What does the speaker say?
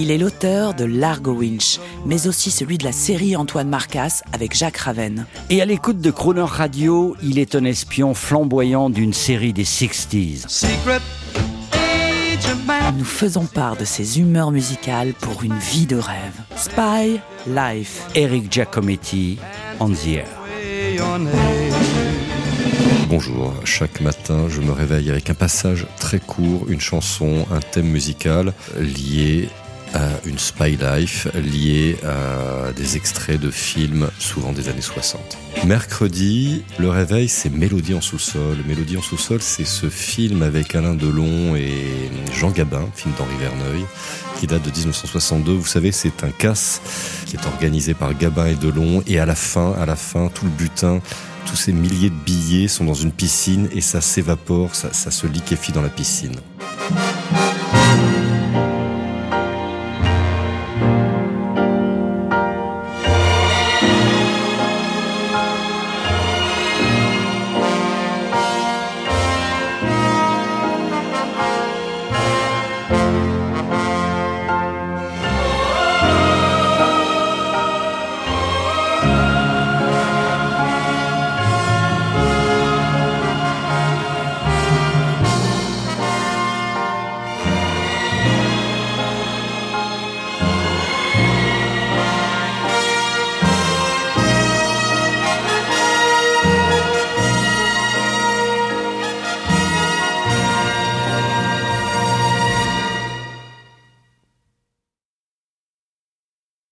Il est l'auteur de Largo Winch, mais aussi celui de la série Antoine Marcas avec Jacques Raven. Et à l'écoute de Croner Radio, il est un espion flamboyant d'une série des 60s. Nous faisons part de ses humeurs musicales pour une vie de rêve. Spy Life. Eric Giacometti, On the Air. Bonjour, chaque matin je me réveille avec un passage très court, une chanson, un thème musical lié une spy life, lié à des extraits de films, souvent des années 60. Mercredi, le réveil, c'est Mélodie en sous-sol. Mélodie en sous-sol, c'est ce film avec Alain Delon et Jean Gabin, film d'Henri Verneuil, qui date de 1962. Vous savez, c'est un casse qui est organisé par Gabin et Delon, et à la fin, à la fin, tout le butin tous ces milliers de billets sont dans une piscine et ça s'évapore, ça se liquéfie dans la piscine.